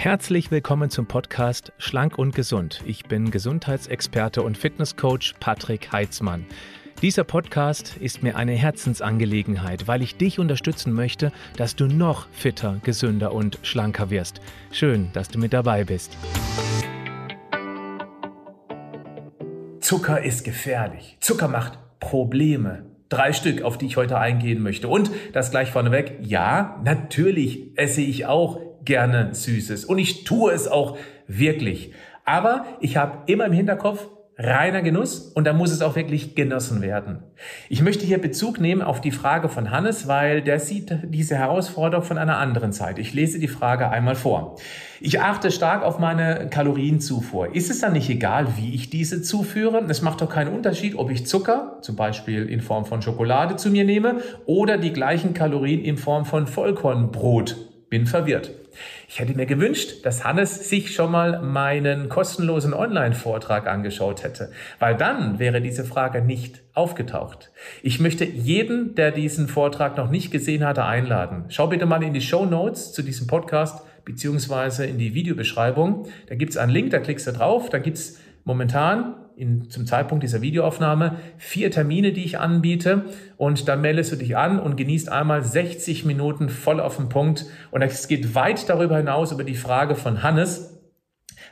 Herzlich willkommen zum Podcast Schlank und Gesund. Ich bin Gesundheitsexperte und Fitnesscoach Patrick Heitzmann. Dieser Podcast ist mir eine Herzensangelegenheit, weil ich dich unterstützen möchte, dass du noch fitter, gesünder und schlanker wirst. Schön, dass du mit dabei bist. Zucker ist gefährlich. Zucker macht Probleme. Drei Stück, auf die ich heute eingehen möchte. Und das gleich vorneweg. Ja, natürlich esse ich auch gerne Süßes und ich tue es auch wirklich. Aber ich habe immer im Hinterkopf, reiner Genuss und da muss es auch wirklich genossen werden. Ich möchte hier Bezug nehmen auf die Frage von Hannes, weil der sieht diese Herausforderung von einer anderen Seite. Ich lese die Frage einmal vor. Ich achte stark auf meine Kalorienzufuhr. Ist es dann nicht egal, wie ich diese zuführe? Es macht doch keinen Unterschied, ob ich Zucker, zum Beispiel in Form von Schokolade, zu mir nehme oder die gleichen Kalorien in Form von Vollkornbrot. Bin verwirrt. Ich hätte mir gewünscht, dass Hannes sich schon mal meinen kostenlosen Online-Vortrag angeschaut hätte, weil dann wäre diese Frage nicht aufgetaucht. Ich möchte jeden, der diesen Vortrag noch nicht gesehen hatte, einladen. Schau bitte mal in die Show Notes zu diesem Podcast beziehungsweise in die Videobeschreibung. Da gibt es einen Link, da klickst du drauf, da gibt es momentan in, zum Zeitpunkt dieser Videoaufnahme vier Termine, die ich anbiete. Und dann meldest du dich an und genießt einmal 60 Minuten voll auf den Punkt. Und es geht weit darüber hinaus über die Frage von Hannes,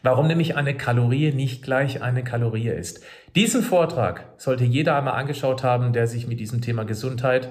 warum nämlich eine Kalorie nicht gleich eine Kalorie ist. Diesen Vortrag sollte jeder einmal angeschaut haben, der sich mit diesem Thema Gesundheit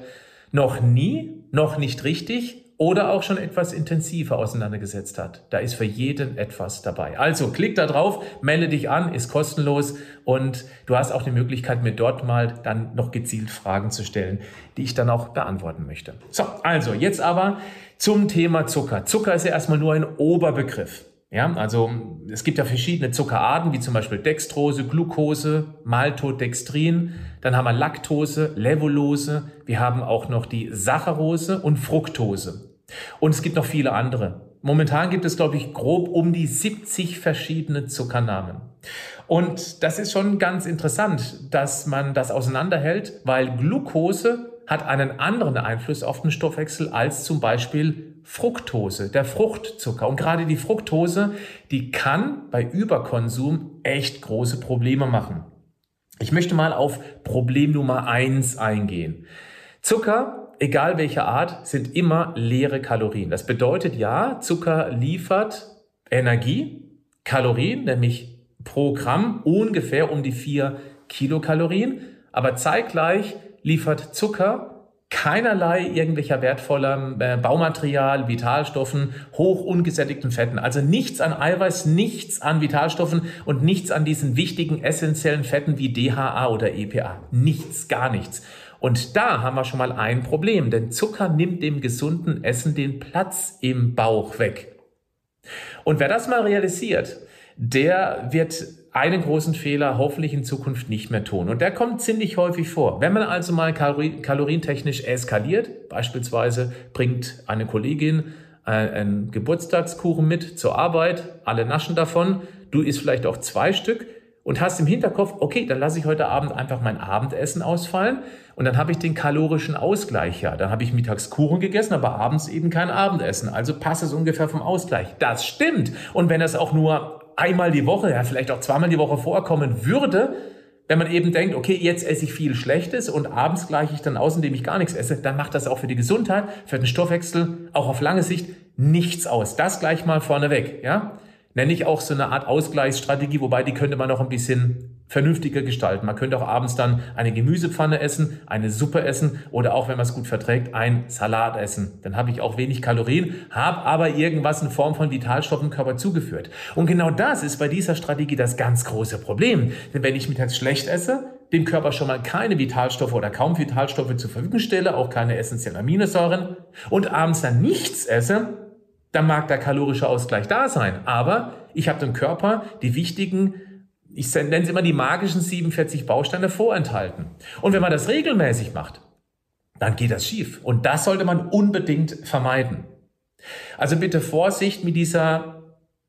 noch nie, noch nicht richtig oder auch schon etwas intensiver auseinandergesetzt hat. Da ist für jeden etwas dabei. Also klick da drauf, melde dich an, ist kostenlos und du hast auch die Möglichkeit, mir dort mal dann noch gezielt Fragen zu stellen, die ich dann auch beantworten möchte. So, also jetzt aber zum Thema Zucker. Zucker ist ja erstmal nur ein Oberbegriff. Ja, also es gibt ja verschiedene Zuckerarten, wie zum Beispiel Dextrose, Glucose, Maltodextrin. Dann haben wir Laktose, Levulose. Wir haben auch noch die Saccharose und Fructose. Und es gibt noch viele andere. Momentan gibt es, glaube ich, grob um die 70 verschiedene Zuckernamen. Und das ist schon ganz interessant, dass man das auseinanderhält, weil Glucose hat einen anderen Einfluss auf den Stoffwechsel als zum Beispiel Fructose, der Fruchtzucker. Und gerade die Fructose, die kann bei Überkonsum echt große Probleme machen. Ich möchte mal auf Problem Nummer eins eingehen. Zucker, egal welcher Art, sind immer leere Kalorien. Das bedeutet ja, Zucker liefert Energie, Kalorien, nämlich pro Gramm ungefähr um die vier Kilokalorien, aber zeitgleich liefert Zucker keinerlei irgendwelcher wertvoller äh, Baumaterial, Vitalstoffen, hoch ungesättigten Fetten. Also nichts an Eiweiß, nichts an Vitalstoffen und nichts an diesen wichtigen essentiellen Fetten wie DHA oder EPA. Nichts, gar nichts. Und da haben wir schon mal ein Problem, denn Zucker nimmt dem gesunden Essen den Platz im Bauch weg. Und wer das mal realisiert, der wird einen großen Fehler hoffentlich in Zukunft nicht mehr tun. Und der kommt ziemlich häufig vor. Wenn man also mal kalorientechnisch eskaliert, beispielsweise bringt eine Kollegin äh, einen Geburtstagskuchen mit zur Arbeit, alle naschen davon, du isst vielleicht auch zwei Stück und hast im Hinterkopf, okay, dann lasse ich heute Abend einfach mein Abendessen ausfallen und dann habe ich den kalorischen Ausgleich ja. Dann habe ich mittags Kuchen gegessen, aber abends eben kein Abendessen. Also passt es ungefähr vom Ausgleich. Das stimmt. Und wenn es auch nur einmal die Woche, ja vielleicht auch zweimal die Woche vorkommen würde, wenn man eben denkt, okay, jetzt esse ich viel Schlechtes und abends gleiche ich dann aus, indem ich gar nichts esse, dann macht das auch für die Gesundheit, für den Stoffwechsel, auch auf lange Sicht nichts aus. Das gleich mal vorneweg, ja nenne ich auch so eine Art Ausgleichsstrategie, wobei die könnte man noch ein bisschen vernünftiger gestalten. Man könnte auch abends dann eine Gemüsepfanne essen, eine Suppe essen oder auch, wenn man es gut verträgt, ein Salat essen. Dann habe ich auch wenig Kalorien, habe aber irgendwas in Form von Vitalstoffen Körper zugeführt. Und genau das ist bei dieser Strategie das ganz große Problem. Denn wenn ich mittags schlecht esse, dem Körper schon mal keine Vitalstoffe oder kaum Vitalstoffe zur Verfügung stelle, auch keine essentiellen Aminosäuren und abends dann nichts esse, dann mag der kalorische Ausgleich da sein. Aber ich habe dem Körper die wichtigen, ich nenne sie immer die magischen 47 Bausteine vorenthalten. Und wenn man das regelmäßig macht, dann geht das schief. Und das sollte man unbedingt vermeiden. Also bitte Vorsicht mit dieser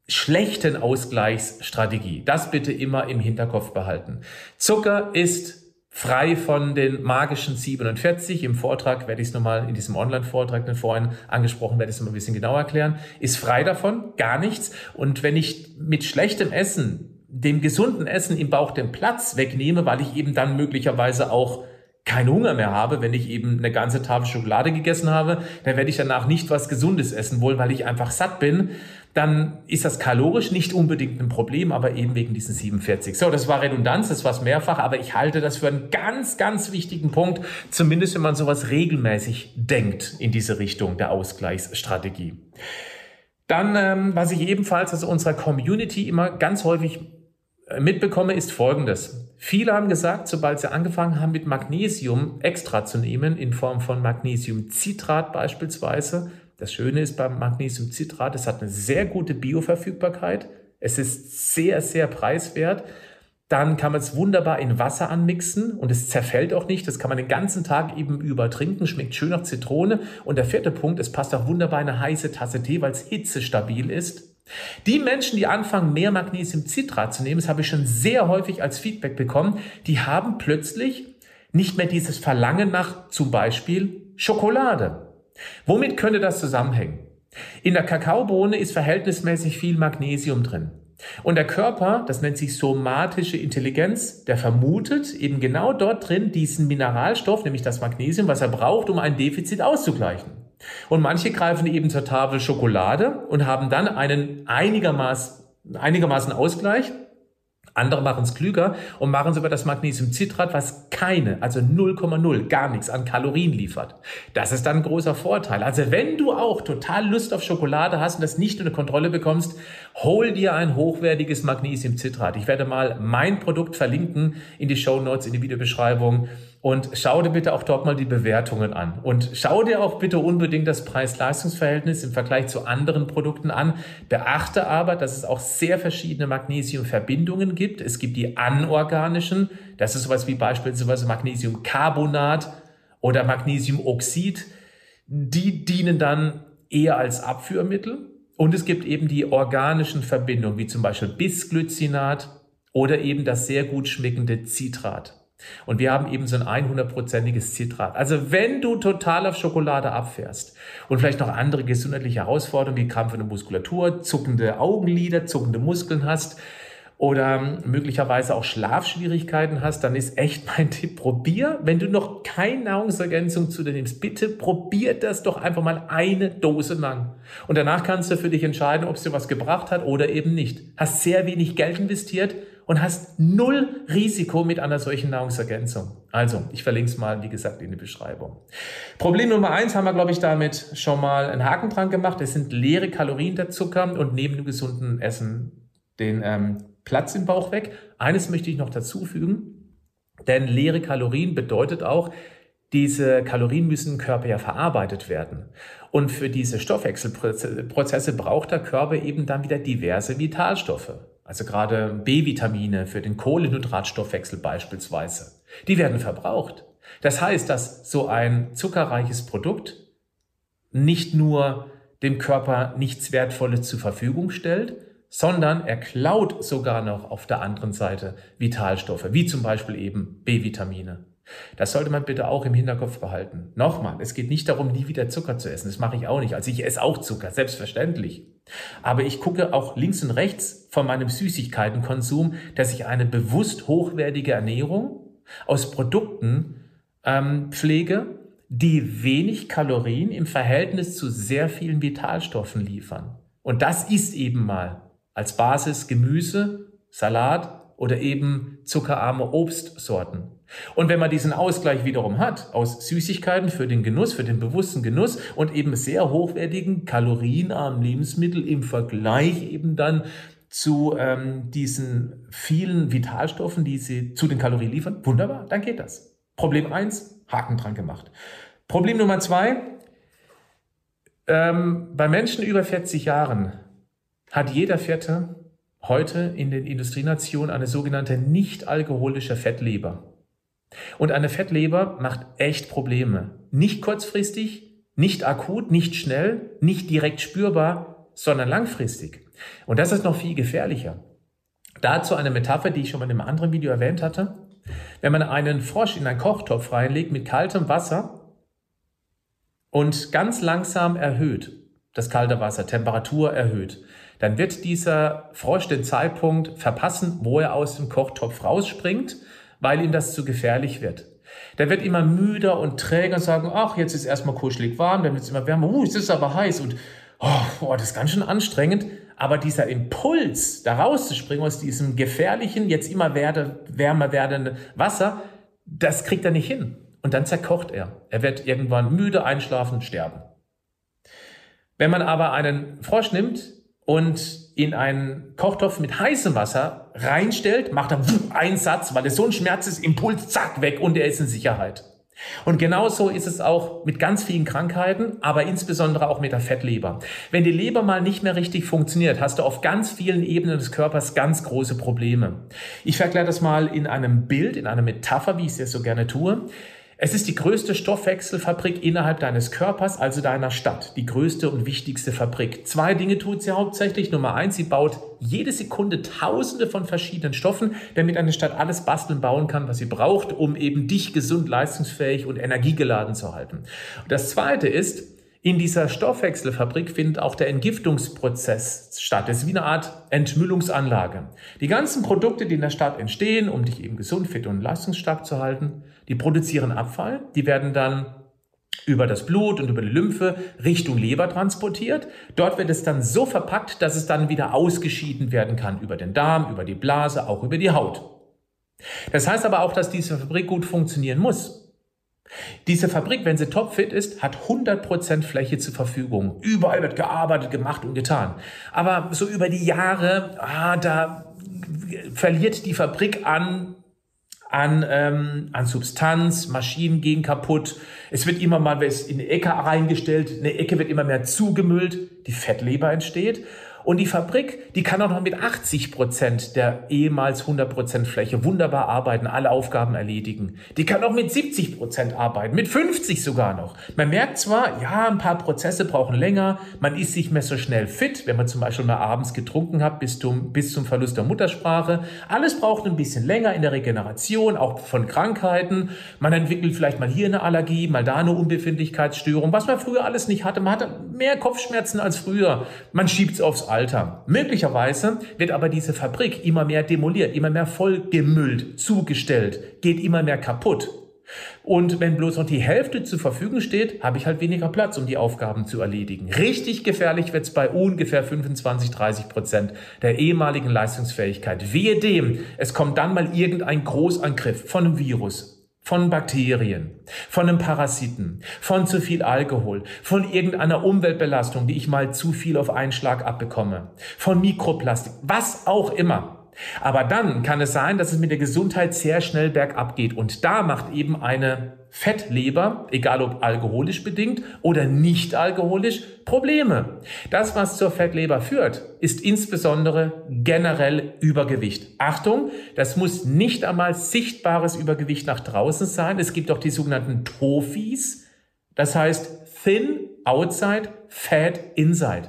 schlechten Ausgleichsstrategie. Das bitte immer im Hinterkopf behalten. Zucker ist frei von den magischen 47. Im Vortrag werde ich es nochmal, in diesem Online-Vortrag, den vorhin angesprochen, werde ich es nochmal ein bisschen genauer erklären, ist frei davon, gar nichts. Und wenn ich mit schlechtem Essen, dem gesunden Essen im Bauch den Platz wegnehme, weil ich eben dann möglicherweise auch keinen Hunger mehr habe, wenn ich eben eine ganze Tafel Schokolade gegessen habe, dann werde ich danach nicht was Gesundes essen wollen, weil ich einfach satt bin dann ist das kalorisch nicht unbedingt ein Problem, aber eben wegen diesen 47. So, das war Redundanz, das war es mehrfach, aber ich halte das für einen ganz, ganz wichtigen Punkt, zumindest wenn man sowas regelmäßig denkt in diese Richtung der Ausgleichsstrategie. Dann, ähm, was ich ebenfalls aus unserer Community immer ganz häufig äh, mitbekomme, ist Folgendes. Viele haben gesagt, sobald sie angefangen haben, mit Magnesium extra zu nehmen, in Form von Magnesiumcitrat beispielsweise, das Schöne ist beim Magnesiumcitrat, es hat eine sehr gute Bioverfügbarkeit. Es ist sehr, sehr preiswert. Dann kann man es wunderbar in Wasser anmixen und es zerfällt auch nicht. Das kann man den ganzen Tag eben über trinken, schmeckt schön nach Zitrone. Und der vierte Punkt, es passt auch wunderbar in eine heiße Tasse Tee, weil es hitzestabil ist. Die Menschen, die anfangen, mehr Magnesiumcitrat zu nehmen, das habe ich schon sehr häufig als Feedback bekommen, die haben plötzlich nicht mehr dieses Verlangen nach zum Beispiel Schokolade. Womit könnte das zusammenhängen? In der Kakaobohne ist verhältnismäßig viel Magnesium drin. Und der Körper, das nennt sich somatische Intelligenz, der vermutet eben genau dort drin diesen Mineralstoff, nämlich das Magnesium, was er braucht, um ein Defizit auszugleichen. Und manche greifen eben zur Tafel Schokolade und haben dann einen einigermaßen, einigermaßen Ausgleich andere machen es klüger und machen über das Magnesiumcitrat, was keine, also 0,0, gar nichts an Kalorien liefert. Das ist dann ein großer Vorteil. Also wenn du auch total Lust auf Schokolade hast und das nicht unter Kontrolle bekommst, hol dir ein hochwertiges Magnesiumcitrat. Ich werde mal mein Produkt verlinken in die Show Notes, in die Videobeschreibung. Und schau dir bitte auch dort mal die Bewertungen an. Und schau dir auch bitte unbedingt das Preis-Leistungs-Verhältnis im Vergleich zu anderen Produkten an. Beachte aber, dass es auch sehr verschiedene Magnesiumverbindungen gibt. Es gibt die anorganischen, das ist sowas wie beispielsweise Magnesiumcarbonat oder Magnesiumoxid. Die dienen dann eher als Abführmittel. Und es gibt eben die organischen Verbindungen, wie zum Beispiel Bisglycinat oder eben das sehr gut schmeckende Citrat. Und wir haben eben so ein 100-prozentiges Zitrat. Also wenn du total auf Schokolade abfährst und vielleicht noch andere gesundheitliche Herausforderungen wie krampfende Muskulatur, zuckende Augenlider, zuckende Muskeln hast oder möglicherweise auch Schlafschwierigkeiten hast, dann ist echt mein Tipp, probier, wenn du noch keine Nahrungsergänzung zu dir nimmst, bitte probier das doch einfach mal eine Dose lang. Und danach kannst du für dich entscheiden, ob es dir was gebracht hat oder eben nicht. Hast sehr wenig Geld investiert und hast null Risiko mit einer solchen Nahrungsergänzung. Also, ich verlinke es mal, wie gesagt, in die Beschreibung. Problem Nummer eins haben wir, glaube ich, damit schon mal einen Haken dran gemacht. Es sind leere Kalorien der Zucker und neben dem gesunden Essen den ähm, Platz im Bauch weg. Eines möchte ich noch dazu fügen, denn leere Kalorien bedeutet auch, diese Kalorien müssen im Körper ja verarbeitet werden. Und für diese Stoffwechselprozesse braucht der Körper eben dann wieder diverse Vitalstoffe. Also gerade B-Vitamine für den Kohlenhydratstoffwechsel beispielsweise. Die werden verbraucht. Das heißt, dass so ein zuckerreiches Produkt nicht nur dem Körper nichts Wertvolles zur Verfügung stellt, sondern er klaut sogar noch auf der anderen Seite Vitalstoffe, wie zum Beispiel eben B-Vitamine. Das sollte man bitte auch im Hinterkopf behalten. Nochmal, es geht nicht darum, nie wieder Zucker zu essen. Das mache ich auch nicht. Also ich esse auch Zucker, selbstverständlich. Aber ich gucke auch links und rechts von meinem Süßigkeitenkonsum, dass ich eine bewusst hochwertige Ernährung aus Produkten ähm, pflege, die wenig Kalorien im Verhältnis zu sehr vielen Vitalstoffen liefern. Und das ist eben mal als Basis Gemüse, Salat oder eben zuckerarme Obstsorten. Und wenn man diesen Ausgleich wiederum hat aus Süßigkeiten für den Genuss, für den bewussten Genuss und eben sehr hochwertigen, kalorienarmen Lebensmittel im Vergleich eben dann zu ähm, diesen vielen Vitalstoffen, die sie zu den Kalorien liefern, wunderbar, dann geht das. Problem eins, Haken dran gemacht. Problem Nummer zwei, ähm, bei Menschen über 40 Jahren hat jeder Vierte heute in den Industrienationen eine sogenannte nicht alkoholische Fettleber. Und eine Fettleber macht echt Probleme. Nicht kurzfristig, nicht akut, nicht schnell, nicht direkt spürbar, sondern langfristig. Und das ist noch viel gefährlicher. Dazu eine Metapher, die ich schon mal in einem anderen Video erwähnt hatte. Wenn man einen Frosch in einen Kochtopf reinlegt mit kaltem Wasser und ganz langsam erhöht, das kalte Wasser, Temperatur erhöht, dann wird dieser Frosch den Zeitpunkt verpassen, wo er aus dem Kochtopf rausspringt, weil ihm das zu gefährlich wird. Der wird immer müder und träger und sagen, ach, jetzt ist erstmal kuschelig warm, dann wird es immer wärmer, uh, es ist aber heiß und oh, oh, das ist ganz schön anstrengend. Aber dieser Impuls, da rauszuspringen aus diesem gefährlichen, jetzt immer werde, wärmer werdenden Wasser, das kriegt er nicht hin. Und dann zerkocht er. Er wird irgendwann müde, einschlafen, sterben. Wenn man aber einen Frosch nimmt und in einen Kochtopf mit heißem Wasser reinstellt, macht er einen Satz, weil es so ein Schmerz ist, Impuls, zack, weg und er ist in Sicherheit. Und genauso ist es auch mit ganz vielen Krankheiten, aber insbesondere auch mit der Fettleber. Wenn die Leber mal nicht mehr richtig funktioniert, hast du auf ganz vielen Ebenen des Körpers ganz große Probleme. Ich verkläre das mal in einem Bild, in einer Metapher, wie ich es jetzt so gerne tue. Es ist die größte Stoffwechselfabrik innerhalb deines Körpers, also deiner Stadt. Die größte und wichtigste Fabrik. Zwei Dinge tut sie hauptsächlich. Nummer eins, sie baut jede Sekunde Tausende von verschiedenen Stoffen, damit eine Stadt alles basteln bauen kann, was sie braucht, um eben dich gesund, leistungsfähig und energiegeladen zu halten. Und das zweite ist, in dieser Stoffwechselfabrik findet auch der Entgiftungsprozess statt. Das ist wie eine Art Entmüllungsanlage. Die ganzen Produkte, die in der Stadt entstehen, um dich eben gesund, fit und leistungsstark zu halten, die produzieren Abfall. Die werden dann über das Blut und über die Lymphe Richtung Leber transportiert. Dort wird es dann so verpackt, dass es dann wieder ausgeschieden werden kann über den Darm, über die Blase, auch über die Haut. Das heißt aber auch, dass diese Fabrik gut funktionieren muss. Diese Fabrik, wenn sie topfit ist, hat 100% Fläche zur Verfügung. Überall wird gearbeitet, gemacht und getan. Aber so über die Jahre, ah, da verliert die Fabrik an an, ähm, an Substanz, Maschinen gehen kaputt. Es wird immer mal in eine Ecke reingestellt, eine Ecke wird immer mehr zugemüllt, die Fettleber entsteht. Und die Fabrik, die kann auch noch mit 80 Prozent der ehemals 100 Prozent Fläche wunderbar arbeiten, alle Aufgaben erledigen. Die kann auch mit 70 Prozent arbeiten, mit 50 sogar noch. Man merkt zwar, ja, ein paar Prozesse brauchen länger, man ist nicht mehr so schnell fit, wenn man zum Beispiel mal abends getrunken hat bis zum, bis zum Verlust der Muttersprache. Alles braucht ein bisschen länger in der Regeneration, auch von Krankheiten. Man entwickelt vielleicht mal hier eine Allergie, mal da eine Unbefindlichkeitsstörung, was man früher alles nicht hatte. Man hatte mehr Kopfschmerzen als früher. Man schiebt es aufs Alter. Möglicherweise wird aber diese Fabrik immer mehr demoliert, immer mehr vollgemüllt, zugestellt, geht immer mehr kaputt. Und wenn bloß noch die Hälfte zur Verfügung steht, habe ich halt weniger Platz, um die Aufgaben zu erledigen. Richtig gefährlich wird es bei ungefähr 25, 30 Prozent der ehemaligen Leistungsfähigkeit. Wehe dem, es kommt dann mal irgendein Großangriff von einem Virus, von Bakterien, von einem Parasiten, von zu viel Alkohol, von irgendeiner Umweltbelastung, die ich mal zu viel auf einen Schlag abbekomme, von Mikroplastik, was auch immer. Aber dann kann es sein, dass es mit der Gesundheit sehr schnell bergab geht. Und da macht eben eine Fettleber, egal ob alkoholisch bedingt oder nicht alkoholisch, Probleme. Das, was zur Fettleber führt, ist insbesondere generell Übergewicht. Achtung, das muss nicht einmal sichtbares Übergewicht nach draußen sein. Es gibt auch die sogenannten Tofis. Das heißt thin outside, fat inside.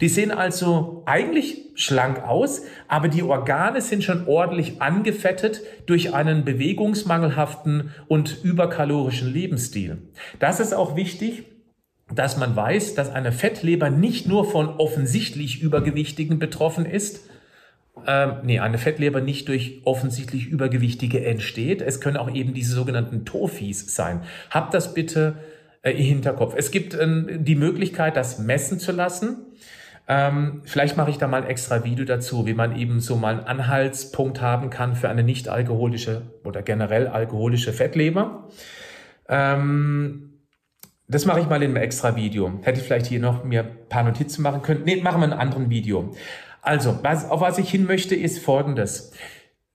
Die sehen also eigentlich schlank aus, aber die Organe sind schon ordentlich angefettet durch einen bewegungsmangelhaften und überkalorischen Lebensstil. Das ist auch wichtig, dass man weiß, dass eine Fettleber nicht nur von offensichtlich Übergewichtigen betroffen ist, ähm, nee, eine Fettleber nicht durch offensichtlich Übergewichtige entsteht. Es können auch eben diese sogenannten Tofis sein. Habt das bitte äh, Hinterkopf. Es gibt ähm, die Möglichkeit, das messen zu lassen. Ähm, vielleicht mache ich da mal ein extra Video dazu, wie man eben so mal einen Anhaltspunkt haben kann für eine nicht alkoholische oder generell alkoholische Fettleber. Ähm, das mache ich mal in einem extra Video. Hätte ich vielleicht hier noch mir ein paar Notizen machen können. Nee, machen wir in einem anderen Video. Also, was, auf was ich hin möchte, ist Folgendes.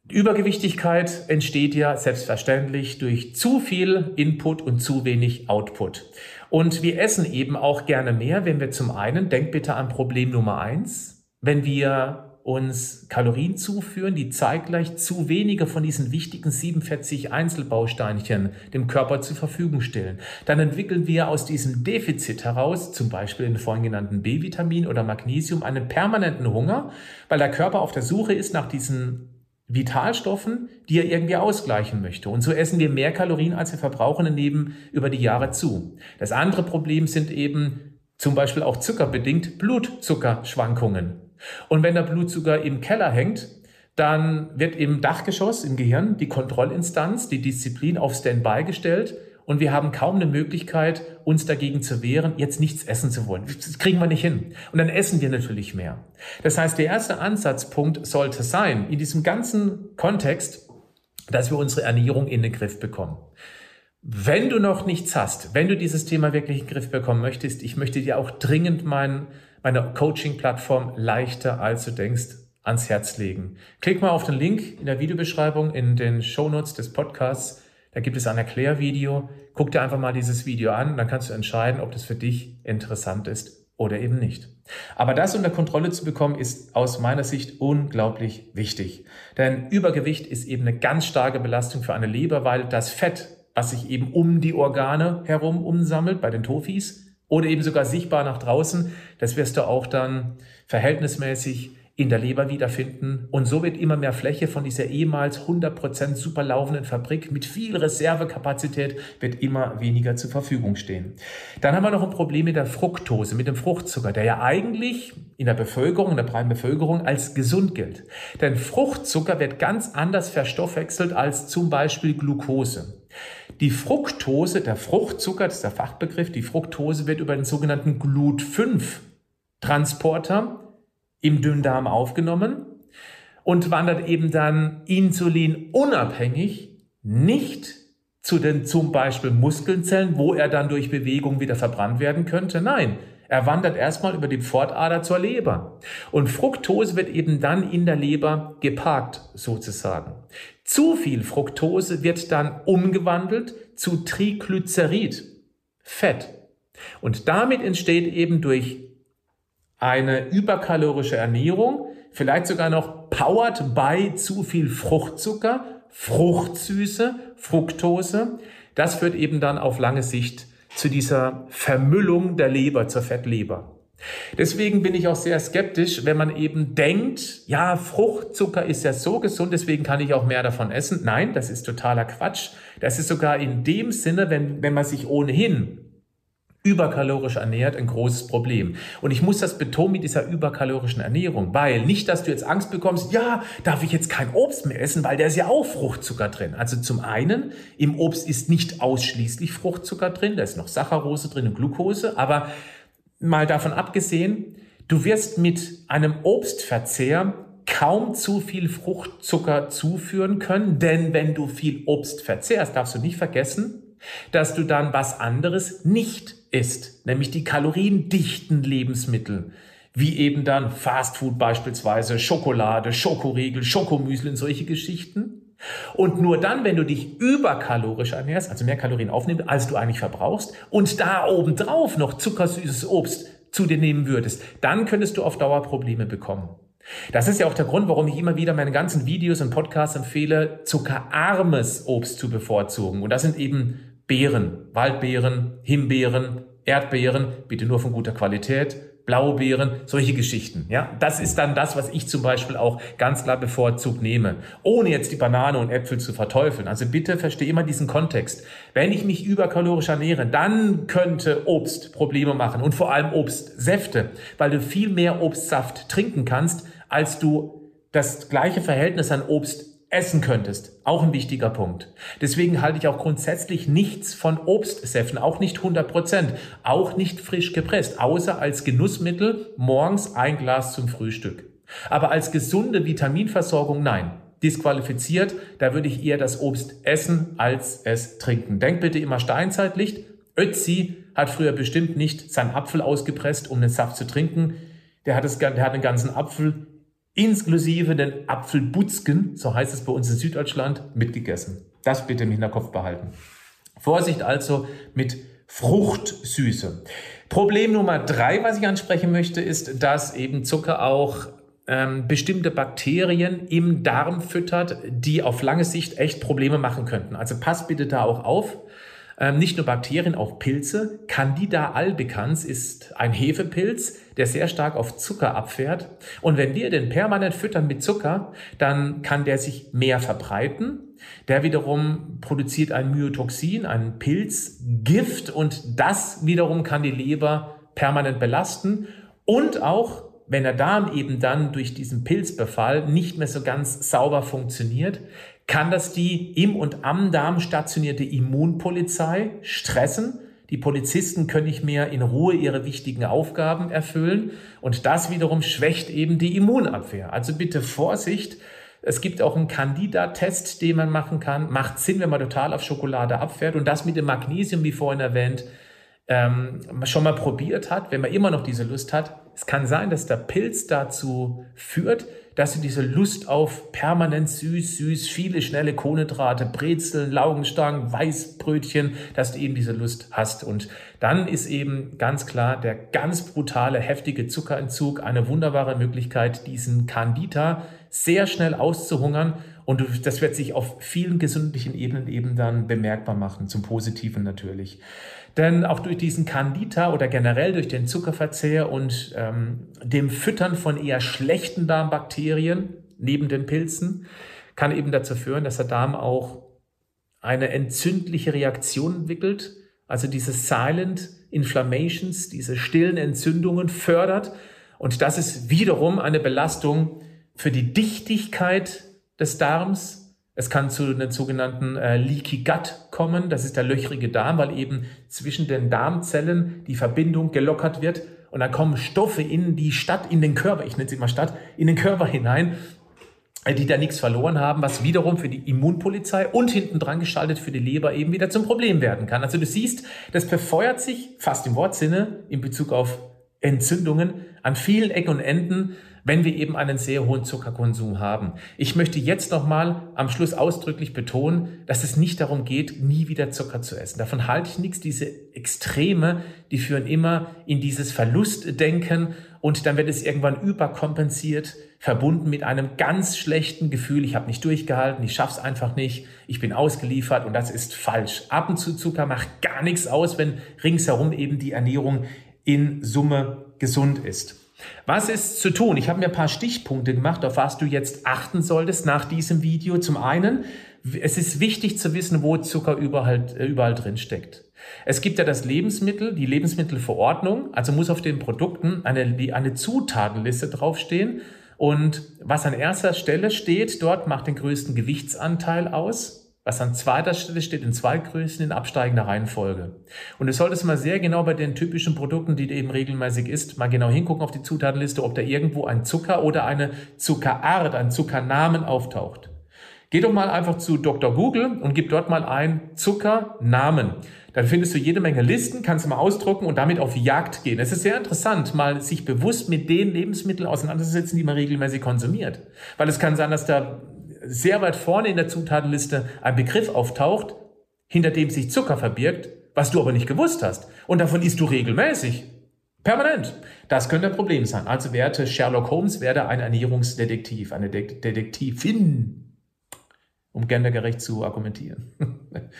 Übergewichtigkeit entsteht ja selbstverständlich durch zu viel Input und zu wenig Output. Und wir essen eben auch gerne mehr, wenn wir zum einen, denkt bitte an Problem Nummer eins, wenn wir uns Kalorien zuführen, die zeitgleich zu wenige von diesen wichtigen 47 Einzelbausteinchen dem Körper zur Verfügung stellen. Dann entwickeln wir aus diesem Defizit heraus, zum Beispiel in vorhin genannten B-Vitamin oder Magnesium, einen permanenten Hunger, weil der Körper auf der Suche ist nach diesen Vitalstoffen, die er irgendwie ausgleichen möchte. Und so essen wir mehr Kalorien, als wir verbrauchen nehmen über die Jahre zu. Das andere Problem sind eben zum Beispiel auch zuckerbedingt Blutzuckerschwankungen. Und wenn der Blutzucker im Keller hängt, dann wird im Dachgeschoss im Gehirn die Kontrollinstanz, die Disziplin auf Standby gestellt und wir haben kaum eine Möglichkeit, uns dagegen zu wehren, jetzt nichts essen zu wollen. Das kriegen wir nicht hin. Und dann essen wir natürlich mehr. Das heißt, der erste Ansatzpunkt sollte sein, in diesem ganzen Kontext, dass wir unsere Ernährung in den Griff bekommen. Wenn du noch nichts hast, wenn du dieses Thema wirklich in den Griff bekommen möchtest, ich möchte dir auch dringend mein, meine Coaching-Plattform leichter als du denkst ans Herz legen. Klick mal auf den Link in der Videobeschreibung in den Shownotes des Podcasts da gibt es ein Erklärvideo. Guck dir einfach mal dieses Video an, dann kannst du entscheiden, ob das für dich interessant ist oder eben nicht. Aber das unter Kontrolle zu bekommen, ist aus meiner Sicht unglaublich wichtig. Denn Übergewicht ist eben eine ganz starke Belastung für eine Leber, weil das Fett, was sich eben um die Organe herum umsammelt, bei den Tofis, oder eben sogar sichtbar nach draußen, das wirst du auch dann verhältnismäßig in der Leber wiederfinden. Und so wird immer mehr Fläche von dieser ehemals 100% super laufenden Fabrik mit viel Reservekapazität wird immer weniger zur Verfügung stehen. Dann haben wir noch ein Problem mit der Fructose, mit dem Fruchtzucker, der ja eigentlich in der Bevölkerung, in der breiten Bevölkerung als gesund gilt. Denn Fruchtzucker wird ganz anders verstoffwechselt als zum Beispiel Glucose. Die Fructose, der Fruchtzucker, das ist der Fachbegriff, die Fructose wird über den sogenannten Glut-5-Transporter im Dünndarm aufgenommen und wandert eben dann insulinunabhängig nicht zu den zum Beispiel Muskelzellen, wo er dann durch Bewegung wieder verbrannt werden könnte. Nein, er wandert erstmal über die Pfortader zur Leber. Und Fructose wird eben dann in der Leber geparkt, sozusagen. Zu viel Fructose wird dann umgewandelt zu Triglycerid, Fett. Und damit entsteht eben durch eine überkalorische Ernährung, vielleicht sogar noch powered by zu viel Fruchtzucker, Fruchtsüße, Fructose. Das führt eben dann auf lange Sicht zu dieser Vermüllung der Leber, zur Fettleber. Deswegen bin ich auch sehr skeptisch, wenn man eben denkt, ja, Fruchtzucker ist ja so gesund, deswegen kann ich auch mehr davon essen. Nein, das ist totaler Quatsch. Das ist sogar in dem Sinne, wenn, wenn man sich ohnehin überkalorisch ernährt ein großes Problem. Und ich muss das betonen mit dieser überkalorischen Ernährung, weil nicht, dass du jetzt Angst bekommst, ja, darf ich jetzt kein Obst mehr essen, weil da ist ja auch Fruchtzucker drin. Also zum einen, im Obst ist nicht ausschließlich Fruchtzucker drin, da ist noch Saccharose drin und Glucose, aber mal davon abgesehen, du wirst mit einem Obstverzehr kaum zu viel Fruchtzucker zuführen können, denn wenn du viel Obst verzehrst, darfst du nicht vergessen, dass du dann was anderes nicht isst, nämlich die kaloriendichten Lebensmittel, wie eben dann Fastfood beispielsweise, Schokolade, Schokoriegel, Schokomüsli und solche Geschichten. Und nur dann, wenn du dich überkalorisch ernährst, also mehr Kalorien aufnimmst, als du eigentlich verbrauchst, und da obendrauf noch zuckersüßes Obst zu dir nehmen würdest, dann könntest du auf Dauer Probleme bekommen. Das ist ja auch der Grund, warum ich immer wieder meine ganzen Videos und Podcasts empfehle, zuckerarmes Obst zu bevorzugen. Und das sind eben Beeren, Waldbeeren, Himbeeren, Erdbeeren, bitte nur von guter Qualität, Blaubeeren, solche Geschichten. Ja, das ist dann das, was ich zum Beispiel auch ganz klar bevorzugt nehme, ohne jetzt die Banane und Äpfel zu verteufeln. Also bitte verstehe immer diesen Kontext. Wenn ich mich überkalorisch ernähre, dann könnte Obst Probleme machen und vor allem Obstsäfte, weil du viel mehr Obstsaft trinken kannst, als du das gleiche Verhältnis an Obst essen könntest. Auch ein wichtiger Punkt. Deswegen halte ich auch grundsätzlich nichts von Obstsäften, auch nicht 100 Prozent, auch nicht frisch gepresst, außer als Genussmittel morgens ein Glas zum Frühstück. Aber als gesunde Vitaminversorgung nein. Disqualifiziert, da würde ich eher das Obst essen als es trinken. Denk bitte immer Steinzeitlicht. Ötzi hat früher bestimmt nicht seinen Apfel ausgepresst, um den Saft zu trinken. Der hat, es, der hat einen ganzen Apfel inklusive den Apfelbutzken, so heißt es bei uns in Süddeutschland, mitgegessen. Das bitte im Hinterkopf behalten. Vorsicht also mit Fruchtsüße. Problem Nummer drei, was ich ansprechen möchte, ist, dass eben Zucker auch ähm, bestimmte Bakterien im Darm füttert, die auf lange Sicht echt Probleme machen könnten. Also pass bitte da auch auf. Ähm, nicht nur Bakterien, auch Pilze. Candida albicans ist ein Hefepilz, der sehr stark auf Zucker abfährt. Und wenn wir den permanent füttern mit Zucker, dann kann der sich mehr verbreiten. Der wiederum produziert ein Myotoxin, ein Pilzgift und das wiederum kann die Leber permanent belasten und auch wenn der Darm eben dann durch diesen Pilzbefall nicht mehr so ganz sauber funktioniert, kann das die im und am Darm stationierte Immunpolizei stressen. Die Polizisten können nicht mehr in Ruhe ihre wichtigen Aufgaben erfüllen und das wiederum schwächt eben die Immunabwehr. Also bitte Vorsicht. Es gibt auch einen Candida-Test, den man machen kann. Macht Sinn, wenn man total auf Schokolade abfährt. Und das mit dem Magnesium, wie vorhin erwähnt, ähm, schon mal probiert hat, wenn man immer noch diese Lust hat. Es kann sein, dass der Pilz dazu führt, dass du diese Lust auf permanent süß, süß, viele schnelle Kohlenhydrate, Brezeln, Laugenstangen, Weißbrötchen, dass du eben diese Lust hast. Und dann ist eben ganz klar der ganz brutale, heftige Zuckerentzug eine wunderbare Möglichkeit, diesen Candida sehr schnell auszuhungern. Und das wird sich auf vielen gesundlichen Ebenen eben dann bemerkbar machen, zum Positiven natürlich. Denn auch durch diesen Candida oder generell durch den Zuckerverzehr und ähm, dem Füttern von eher schlechten Darmbakterien neben den Pilzen kann eben dazu führen, dass der Darm auch eine entzündliche Reaktion entwickelt, also diese Silent Inflammations, diese stillen Entzündungen fördert. Und das ist wiederum eine Belastung für die Dichtigkeit des Darms, es kann zu einem sogenannten äh, Leaky Gut kommen. Das ist der löchrige Darm, weil eben zwischen den Darmzellen die Verbindung gelockert wird. Und dann kommen Stoffe in die Stadt, in den Körper, ich nenne es immer Stadt, in den Körper hinein, äh, die da nichts verloren haben, was wiederum für die Immunpolizei und hinten dran geschaltet für die Leber eben wieder zum Problem werden kann. Also du siehst, das befeuert sich fast im Wortsinne in Bezug auf Entzündungen an vielen Ecken und Enden wenn wir eben einen sehr hohen Zuckerkonsum haben. Ich möchte jetzt nochmal am Schluss ausdrücklich betonen, dass es nicht darum geht, nie wieder Zucker zu essen. Davon halte ich nichts. Diese Extreme, die führen immer in dieses Verlustdenken und dann wird es irgendwann überkompensiert, verbunden mit einem ganz schlechten Gefühl, ich habe nicht durchgehalten, ich schaff's einfach nicht, ich bin ausgeliefert und das ist falsch. Ab und zu Zucker macht gar nichts aus, wenn ringsherum eben die Ernährung in Summe gesund ist. Was ist zu tun? Ich habe mir ein paar Stichpunkte gemacht, auf was du jetzt achten solltest nach diesem Video. Zum einen, es ist wichtig zu wissen, wo Zucker überall, äh, überall drin steckt. Es gibt ja das Lebensmittel, die Lebensmittelverordnung, also muss auf den Produkten eine, eine Zutatenliste draufstehen. Und was an erster Stelle steht, dort macht den größten Gewichtsanteil aus was an zweiter Stelle steht, in zwei Größen in absteigender Reihenfolge. Und du solltest mal sehr genau bei den typischen Produkten, die du eben regelmäßig isst, mal genau hingucken auf die Zutatenliste, ob da irgendwo ein Zucker oder eine Zuckerart, ein Zuckernamen auftaucht. Geh doch mal einfach zu Dr. Google und gib dort mal ein Zuckernamen. Dann findest du jede Menge Listen, kannst du mal ausdrucken und damit auf Jagd gehen. Es ist sehr interessant, mal sich bewusst mit den Lebensmitteln auseinanderzusetzen, die man regelmäßig konsumiert. Weil es kann sein, dass da sehr weit vorne in der Zutatenliste ein Begriff auftaucht, hinter dem sich Zucker verbirgt, was du aber nicht gewusst hast. Und davon isst du regelmäßig. Permanent. Das könnte ein Problem sein. Also werte Sherlock Holmes, werde ein Ernährungsdetektiv, eine De Detektivin, um gendergerecht zu argumentieren.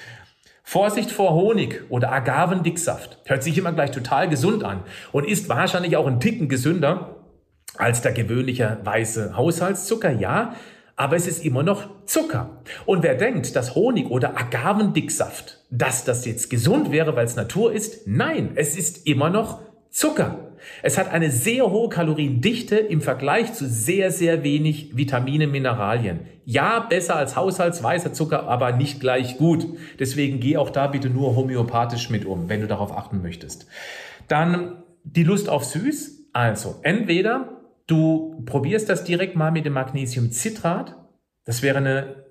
Vorsicht vor Honig oder Agavendicksaft. Hört sich immer gleich total gesund an und ist wahrscheinlich auch ein Ticken gesünder als der gewöhnliche weiße Haushaltszucker. Ja, aber es ist immer noch Zucker. Und wer denkt, dass Honig oder Agavendicksaft, dass das jetzt gesund wäre, weil es Natur ist, nein, es ist immer noch Zucker. Es hat eine sehr hohe Kaloriendichte im Vergleich zu sehr, sehr wenig Vitamine, Mineralien. Ja, besser als haushaltsweißer Zucker, aber nicht gleich gut. Deswegen geh auch da bitte nur homöopathisch mit um, wenn du darauf achten möchtest. Dann die Lust auf Süß. Also entweder Du probierst das direkt mal mit dem Magnesiumcitrat. Das wäre eine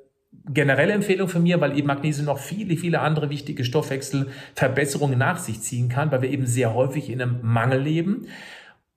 generelle Empfehlung von mir, weil eben Magnesium noch viele, viele andere wichtige Stoffwechselverbesserungen nach sich ziehen kann, weil wir eben sehr häufig in einem Mangel leben.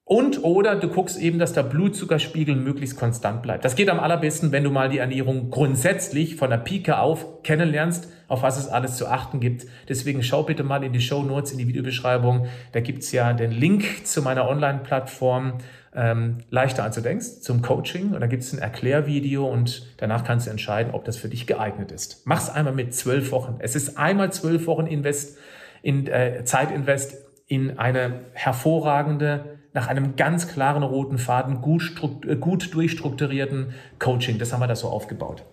Und oder du guckst eben, dass der Blutzuckerspiegel möglichst konstant bleibt. Das geht am allerbesten, wenn du mal die Ernährung grundsätzlich von der Pike auf kennenlernst, auf was es alles zu achten gibt. Deswegen schau bitte mal in die Show Notes, in die Videobeschreibung. Da gibt's ja den Link zu meiner Online-Plattform ähm, leichter als du denkst zum Coaching. Und da gibt's ein Erklärvideo und danach kannst du entscheiden, ob das für dich geeignet ist. Mach's einmal mit zwölf Wochen. Es ist einmal zwölf Wochen Invest in äh, Zeitinvest in eine hervorragende nach einem ganz klaren roten Faden, gut, äh, gut durchstrukturierten Coaching. Das haben wir da so aufgebaut.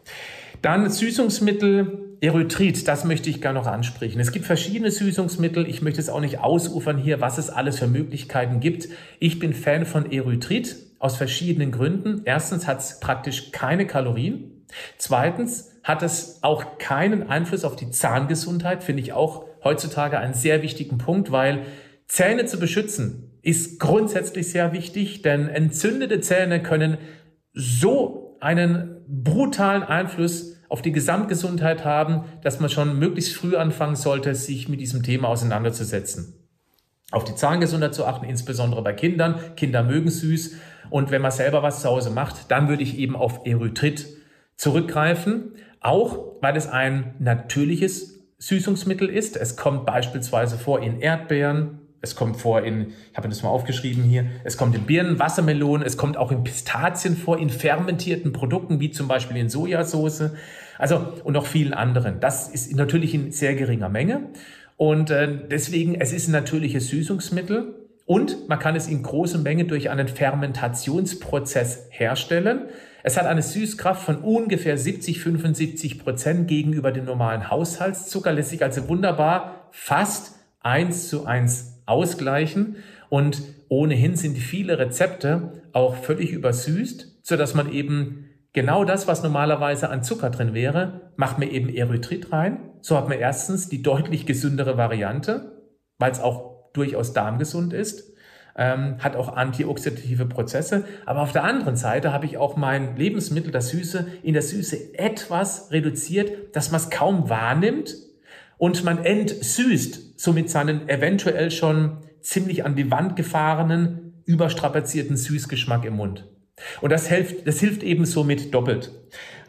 Dann Süßungsmittel, Erythrit, das möchte ich gerne noch ansprechen. Es gibt verschiedene Süßungsmittel. Ich möchte es auch nicht ausufern hier, was es alles für Möglichkeiten gibt. Ich bin Fan von Erythrit aus verschiedenen Gründen. Erstens hat es praktisch keine Kalorien. Zweitens hat es auch keinen Einfluss auf die Zahngesundheit, finde ich auch heutzutage einen sehr wichtigen Punkt, weil Zähne zu beschützen ist grundsätzlich sehr wichtig, denn entzündete Zähne können so einen brutalen Einfluss auf die Gesamtgesundheit haben, dass man schon möglichst früh anfangen sollte, sich mit diesem Thema auseinanderzusetzen. Auf die Zahngesundheit zu achten, insbesondere bei Kindern. Kinder mögen süß. Und wenn man selber was zu Hause macht, dann würde ich eben auf Erythrit zurückgreifen. Auch weil es ein natürliches Süßungsmittel ist. Es kommt beispielsweise vor in Erdbeeren, es kommt vor in, ich habe das mal aufgeschrieben hier, es kommt in Birnen, Wassermelonen, es kommt auch in Pistazien vor, in fermentierten Produkten, wie zum Beispiel in Sojasauce, also und noch vielen anderen. Das ist natürlich in sehr geringer Menge. Und äh, deswegen, es ist ein natürliches Süßungsmittel und man kann es in großer Menge durch einen Fermentationsprozess herstellen. Es hat eine Süßkraft von ungefähr 70, 75 Prozent gegenüber dem normalen Haushaltszucker, lässt sich also wunderbar fast eins zu eins ausgleichen. Und ohnehin sind viele Rezepte auch völlig übersüßt, so dass man eben genau das, was normalerweise an Zucker drin wäre, macht man eben Erythrit rein. So hat man erstens die deutlich gesündere Variante, weil es auch durchaus darmgesund ist. Ähm, hat auch antioxidative Prozesse. Aber auf der anderen Seite habe ich auch mein Lebensmittel, das Süße, in der Süße etwas reduziert, dass man es kaum wahrnimmt, und man entsüßt somit seinen eventuell schon ziemlich an die Wand gefahrenen, überstrapazierten Süßgeschmack im Mund. Und das hilft, das hilft eben somit doppelt.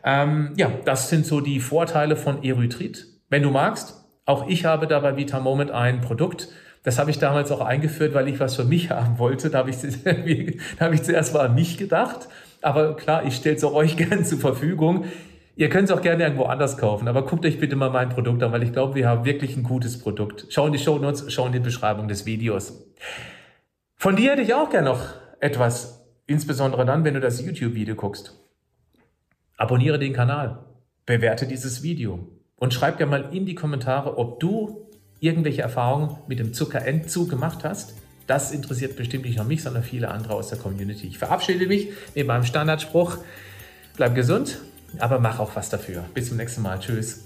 Ähm, ja, das sind so die Vorteile von Erythrit. Wenn du magst, auch ich habe da bei Vita Moment ein Produkt, das habe ich damals auch eingeführt, weil ich was für mich haben wollte. Da habe ich, da habe ich zuerst mal an mich gedacht. Aber klar, ich stelle es auch euch gern zur Verfügung. Ihr könnt es auch gerne irgendwo anders kaufen, aber guckt euch bitte mal mein Produkt an, weil ich glaube, wir haben wirklich ein gutes Produkt. Schau in die Show Notes, schau in die Beschreibung des Videos. Von dir hätte ich auch gerne noch etwas, insbesondere dann, wenn du das YouTube-Video guckst. Abonniere den Kanal, bewerte dieses Video und schreib dir mal in die Kommentare, ob du irgendwelche Erfahrungen mit dem Zuckerentzug gemacht hast. Das interessiert bestimmt nicht nur mich, sondern viele andere aus der Community. Ich verabschiede mich mit meinem Standardspruch. Bleib gesund, aber mach auch was dafür. Bis zum nächsten Mal. Tschüss.